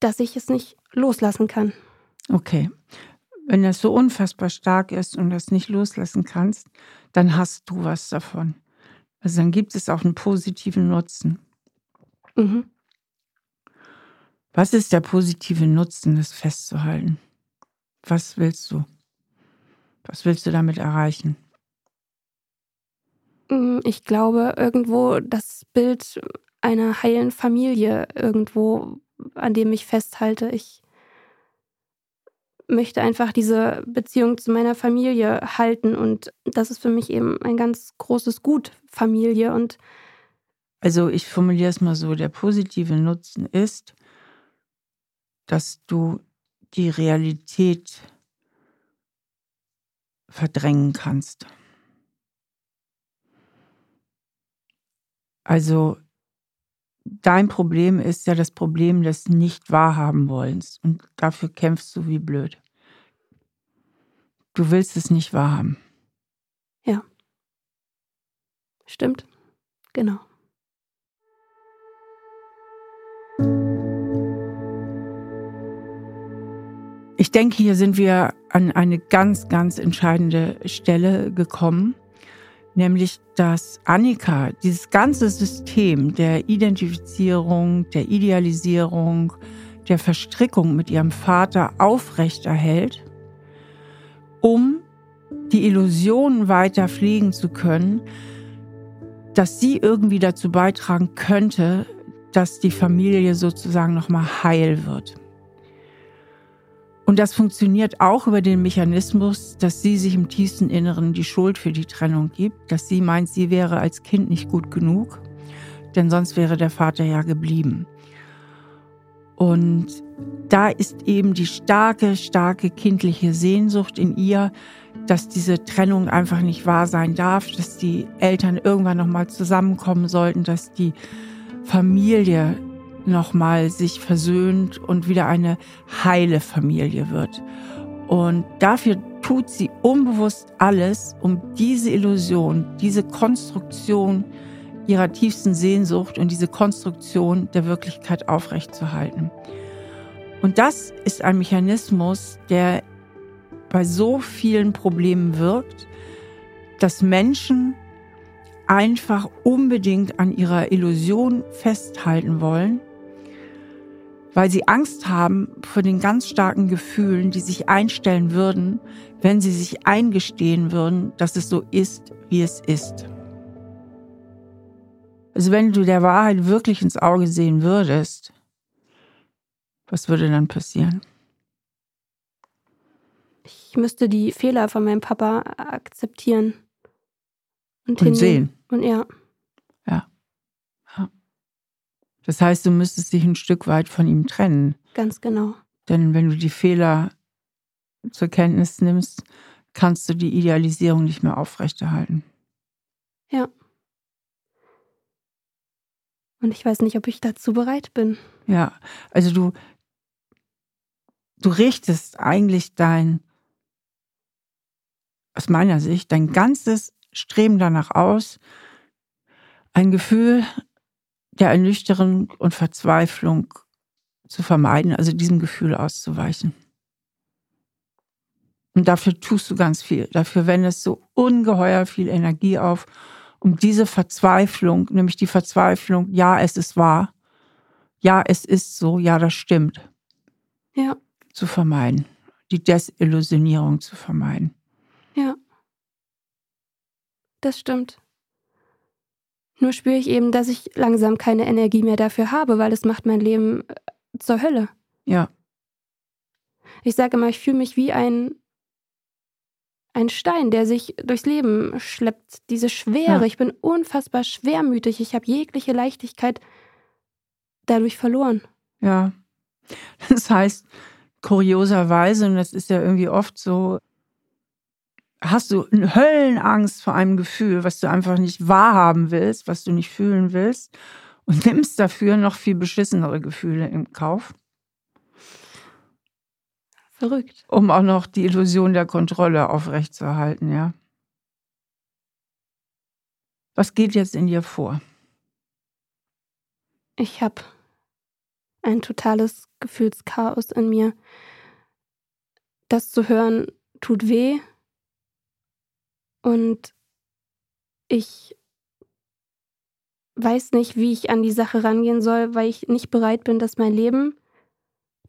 dass ich es nicht loslassen kann. Okay. Wenn das so unfassbar stark ist und das nicht loslassen kannst, dann hast du was davon. Also dann gibt es auch einen positiven Nutzen. Mhm. Was ist der positive Nutzen, das festzuhalten? Was willst du? Was willst du damit erreichen? Mm, ich glaube, irgendwo das Bild einer heilen Familie irgendwo an dem ich festhalte. Ich möchte einfach diese Beziehung zu meiner Familie halten und das ist für mich eben ein ganz großes Gut, Familie und also ich formuliere es mal so, der positive Nutzen ist, dass du die Realität verdrängen kannst. Also dein Problem ist ja das Problem des Nicht-Wahrhaben-Wollens. Und dafür kämpfst du wie blöd. Du willst es nicht wahrhaben. Ja. Stimmt. Genau. Ich denke, hier sind wir an eine ganz, ganz entscheidende Stelle gekommen, nämlich dass Annika dieses ganze System der Identifizierung, der Idealisierung, der Verstrickung mit ihrem Vater aufrechterhält, um die Illusion weiter pflegen zu können, dass sie irgendwie dazu beitragen könnte, dass die Familie sozusagen nochmal heil wird. Und das funktioniert auch über den Mechanismus, dass sie sich im tiefsten Inneren die Schuld für die Trennung gibt, dass sie meint, sie wäre als Kind nicht gut genug, denn sonst wäre der Vater ja geblieben. Und da ist eben die starke, starke kindliche Sehnsucht in ihr, dass diese Trennung einfach nicht wahr sein darf, dass die Eltern irgendwann nochmal zusammenkommen sollten, dass die Familie nochmal sich versöhnt und wieder eine heile Familie wird. Und dafür tut sie unbewusst alles, um diese Illusion, diese Konstruktion ihrer tiefsten Sehnsucht und diese Konstruktion der Wirklichkeit aufrechtzuerhalten. Und das ist ein Mechanismus, der bei so vielen Problemen wirkt, dass Menschen einfach unbedingt an ihrer Illusion festhalten wollen weil sie Angst haben vor den ganz starken Gefühlen, die sich einstellen würden, wenn sie sich eingestehen würden, dass es so ist, wie es ist. Also wenn du der Wahrheit wirklich ins Auge sehen würdest, was würde dann passieren? Ich müsste die Fehler von meinem Papa akzeptieren. Und, und sehen. Und ja. Das heißt, du müsstest dich ein Stück weit von ihm trennen. Ganz genau. Denn wenn du die Fehler zur Kenntnis nimmst, kannst du die Idealisierung nicht mehr aufrechterhalten. Ja. Und ich weiß nicht, ob ich dazu bereit bin. Ja, also du, du richtest eigentlich dein, aus meiner Sicht, dein ganzes Streben danach aus, ein Gefühl der Ernüchterung und Verzweiflung zu vermeiden, also diesem Gefühl auszuweichen. Und dafür tust du ganz viel. Dafür wendest du ungeheuer viel Energie auf, um diese Verzweiflung, nämlich die Verzweiflung, ja, es ist wahr, ja, es ist so, ja, das stimmt, ja. zu vermeiden. Die Desillusionierung zu vermeiden. Ja. Das stimmt. Nur spüre ich eben, dass ich langsam keine Energie mehr dafür habe, weil es macht mein Leben äh, zur Hölle. Ja. Ich sage immer, ich fühle mich wie ein, ein Stein, der sich durchs Leben schleppt. Diese Schwere. Ja. Ich bin unfassbar schwermütig. Ich habe jegliche Leichtigkeit dadurch verloren. Ja. Das heißt, kurioserweise, und das ist ja irgendwie oft so, hast du eine Höllenangst vor einem Gefühl, was du einfach nicht wahrhaben willst, was du nicht fühlen willst und nimmst dafür noch viel beschissenere Gefühle im Kauf. Verrückt. Um auch noch die Illusion der Kontrolle aufrechtzuerhalten, ja. Was geht jetzt in dir vor? Ich habe ein totales Gefühlschaos in mir. Das zu hören tut weh, und ich weiß nicht, wie ich an die Sache rangehen soll, weil ich nicht bereit bin, dass mein Leben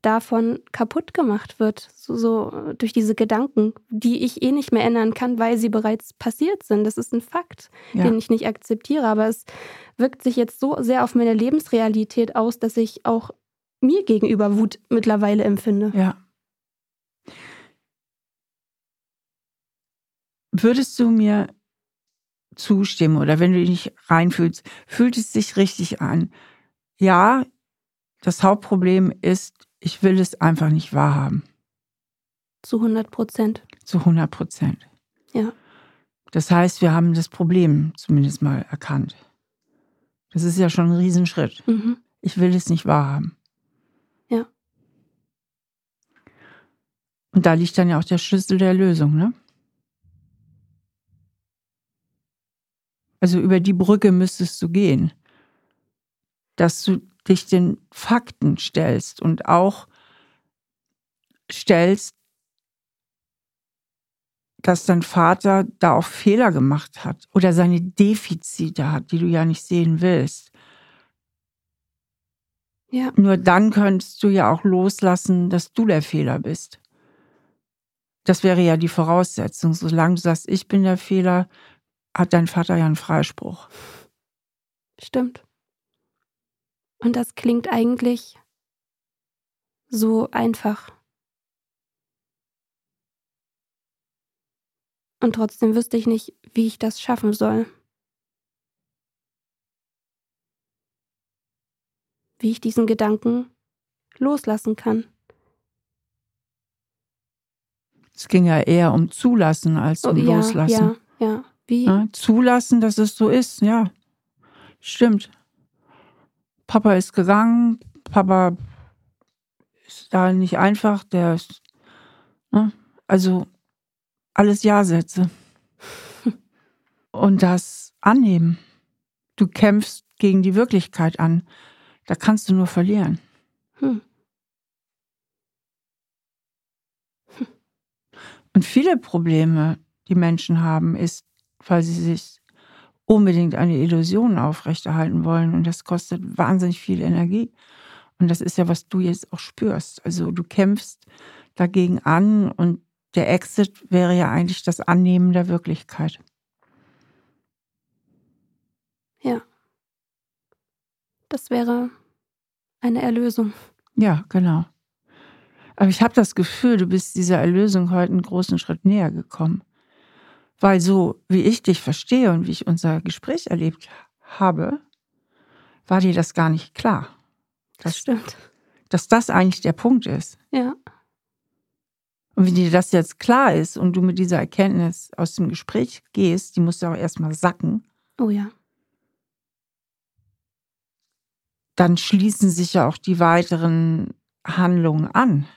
davon kaputt gemacht wird, so, so, durch diese Gedanken, die ich eh nicht mehr ändern kann, weil sie bereits passiert sind. Das ist ein Fakt, ja. den ich nicht akzeptiere, aber es wirkt sich jetzt so sehr auf meine Lebensrealität aus, dass ich auch mir gegenüber Wut mittlerweile empfinde. Ja. Würdest du mir zustimmen oder wenn du dich reinfühlst, fühlt es sich richtig an? Ja, das Hauptproblem ist, ich will es einfach nicht wahrhaben. Zu 100 Prozent. Zu 100 Prozent. Ja. Das heißt, wir haben das Problem zumindest mal erkannt. Das ist ja schon ein Riesenschritt. Mhm. Ich will es nicht wahrhaben. Ja. Und da liegt dann ja auch der Schlüssel der Lösung, ne? Also über die Brücke müsstest du gehen, dass du dich den Fakten stellst und auch stellst, dass dein Vater da auch Fehler gemacht hat oder seine Defizite hat, die du ja nicht sehen willst. Ja. Nur dann könntest du ja auch loslassen, dass du der Fehler bist. Das wäre ja die Voraussetzung. Solange du sagst, ich bin der Fehler, hat dein Vater ja einen Freispruch. Stimmt. Und das klingt eigentlich so einfach. Und trotzdem wüsste ich nicht, wie ich das schaffen soll. Wie ich diesen Gedanken loslassen kann. Es ging ja eher um Zulassen als um oh, ja, Loslassen. Ja, ja. Wie? Ja, zulassen, dass es so ist, ja. Stimmt. Papa ist gegangen, Papa ist da nicht einfach, der ist, ne? also alles Ja-Sätze. Und das annehmen. Du kämpfst gegen die Wirklichkeit an. Da kannst du nur verlieren. Hm. Und viele Probleme, die Menschen haben, ist, weil sie sich unbedingt eine Illusion aufrechterhalten wollen. Und das kostet wahnsinnig viel Energie. Und das ist ja, was du jetzt auch spürst. Also du kämpfst dagegen an und der Exit wäre ja eigentlich das Annehmen der Wirklichkeit. Ja. Das wäre eine Erlösung. Ja, genau. Aber ich habe das Gefühl, du bist dieser Erlösung heute einen großen Schritt näher gekommen. Weil so, wie ich dich verstehe und wie ich unser Gespräch erlebt habe, war dir das gar nicht klar. Das stimmt. Dass das eigentlich der Punkt ist. Ja. Und wenn dir das jetzt klar ist und du mit dieser Erkenntnis aus dem Gespräch gehst, die musst du auch erstmal sacken, Oh ja. dann schließen sich ja auch die weiteren Handlungen an,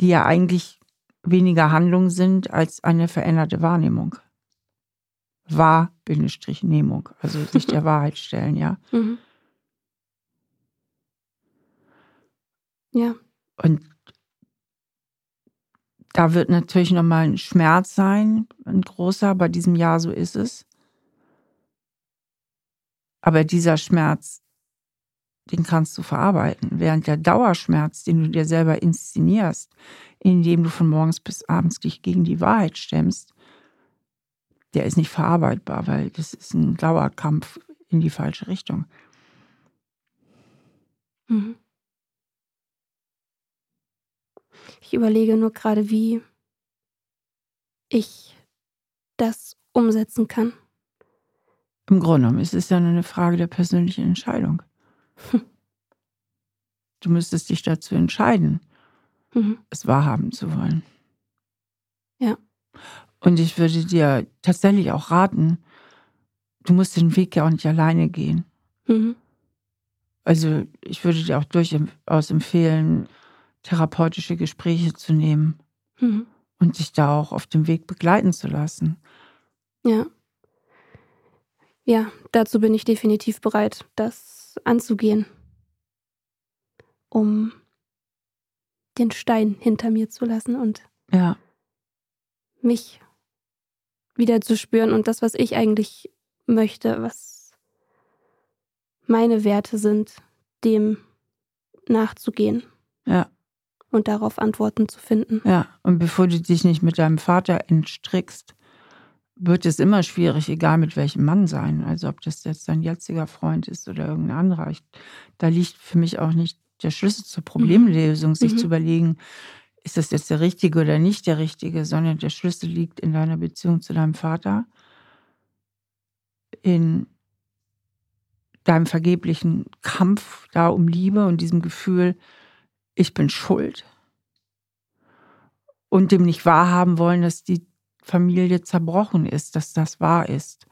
die ja eigentlich weniger Handlungen sind als eine veränderte Wahrnehmung. Wahr-Nehmung, also sich der Wahrheit stellen, ja. Mhm. Ja. Und da wird natürlich nochmal ein Schmerz sein, ein großer, bei diesem Jahr so ist es. Aber dieser Schmerz, den kannst du verarbeiten. Während der Dauerschmerz, den du dir selber inszenierst, indem du von morgens bis abends dich gegen die Wahrheit stemmst, der ist nicht verarbeitbar, weil das ist ein Dauerkampf in die falsche Richtung. Mhm. Ich überlege nur gerade, wie ich das umsetzen kann. Im Grunde genommen ist es ja nur eine Frage der persönlichen Entscheidung. Du müsstest dich dazu entscheiden, Mhm. es wahrhaben zu wollen. Ja. Und ich würde dir tatsächlich auch raten, du musst den Weg ja auch nicht alleine gehen. Mhm. Also ich würde dir auch durchaus empfehlen, therapeutische Gespräche zu nehmen Mhm. und dich da auch auf dem Weg begleiten zu lassen. Ja. Ja, dazu bin ich definitiv bereit, das anzugehen, um den Stein hinter mir zu lassen und Ja, mich wieder zu spüren und das, was ich eigentlich möchte, was meine Werte sind, dem nachzugehen ja, und darauf Antworten zu finden. ja. Und bevor du dich nicht mit deinem Vater entstrickst, wird es immer schwierig, egal mit welchem Mann sein. Also ob das jetzt dein jetziger Freund ist oder irgendein anderer. Ich, da liegt für mich auch nicht der Schlüssel zur Problemlösung, sich Mhm. zu überlegen, ist das jetzt der Richtige oder nicht der Richtige, sondern der Schlüssel liegt in deiner Beziehung zu deinem Vater, in deinem vergeblichen Kampf da um Liebe und diesem Gefühl, ich bin schuld. Und dem nicht wahrhaben wollen, dass die Familie zerbrochen ist, dass das wahr ist.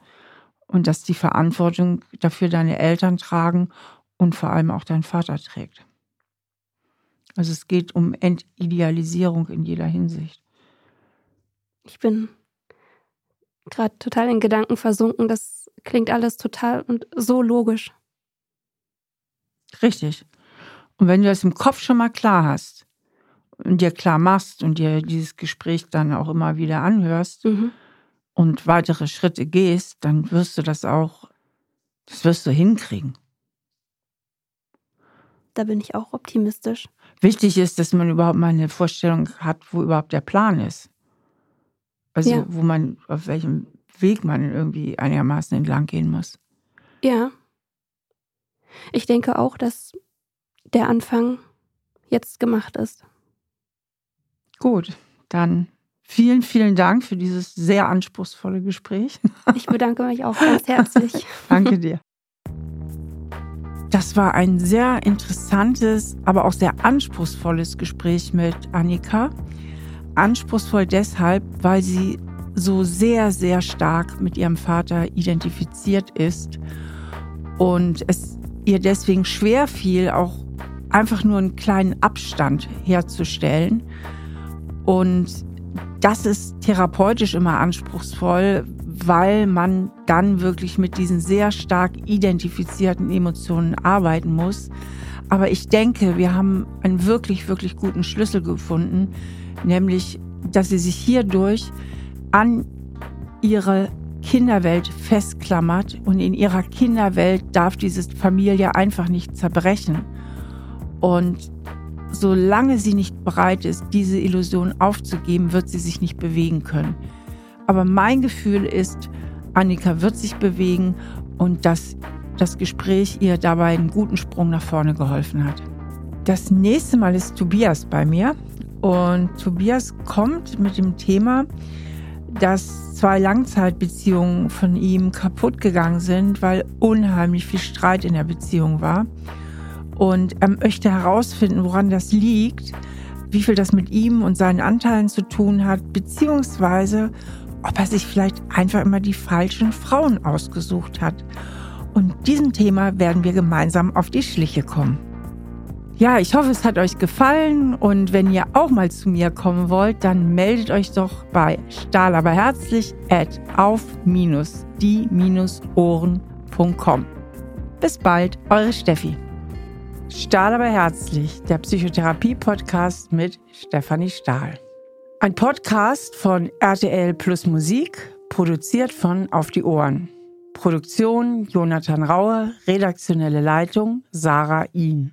und dass die Verantwortung dafür deine Eltern tragen und vor allem auch dein Vater trägt. Also es geht um Entidealisierung in jeder Hinsicht. Ich bin gerade total in Gedanken versunken. Das klingt alles total und so logisch. Richtig. Und wenn du das im Kopf schon mal klar hast und dir klar machst und dir dieses Gespräch dann auch immer wieder anhörst mhm. und weitere Schritte gehst, dann wirst du das auch, das wirst du hinkriegen. Da bin ich auch optimistisch. Wichtig ist, dass man überhaupt mal eine Vorstellung hat, wo überhaupt der Plan ist. Also ja. wo man, auf welchem Weg man irgendwie einigermaßen entlang gehen muss. Ja. Ich denke auch, dass der Anfang jetzt gemacht ist. Gut, dann vielen, vielen Dank für dieses sehr anspruchsvolle Gespräch. Ich bedanke mich auch ganz herzlich. Danke dir. Das war ein sehr interessantes, aber auch sehr anspruchsvolles Gespräch mit Annika. Anspruchsvoll deshalb, weil sie so sehr, sehr stark mit ihrem Vater identifiziert ist und es ihr deswegen schwer fiel, auch einfach nur einen kleinen Abstand herzustellen. Und das ist therapeutisch immer anspruchsvoll, weil man dann wirklich mit diesen sehr stark identifizierten Emotionen arbeiten muss. Aber ich denke, wir haben einen wirklich, wirklich guten Schlüssel gefunden, nämlich, dass sie sich hierdurch an ihre Kinderwelt festklammert und in ihrer Kinderwelt darf diese Familie einfach nicht zerbrechen. Und solange sie nicht bereit ist, diese Illusion aufzugeben, wird sie sich nicht bewegen können. Aber mein Gefühl ist, Annika wird sich bewegen und dass das Gespräch ihr dabei einen guten Sprung nach vorne geholfen hat. Das nächste Mal ist Tobias bei mir und Tobias kommt mit dem Thema, dass zwei Langzeitbeziehungen von ihm kaputt gegangen sind, weil unheimlich viel Streit in der Beziehung war. Und er möchte herausfinden, woran das liegt, wie viel das mit ihm und seinen Anteilen zu tun hat, beziehungsweise ob er sich vielleicht einfach immer die falschen Frauen ausgesucht hat. Und diesem Thema werden wir gemeinsam auf die Schliche kommen. Ja, ich hoffe, es hat euch gefallen und wenn ihr auch mal zu mir kommen wollt, dann meldet euch doch bei Stahl aber herzlich at auf-die-ohren.com. Bis bald, eure Steffi. Stahl aber herzlich, der Psychotherapie-Podcast mit Stefanie Stahl. Ein Podcast von RTL Plus Musik, produziert von Auf die Ohren. Produktion Jonathan Raue, redaktionelle Leitung Sarah Ihn.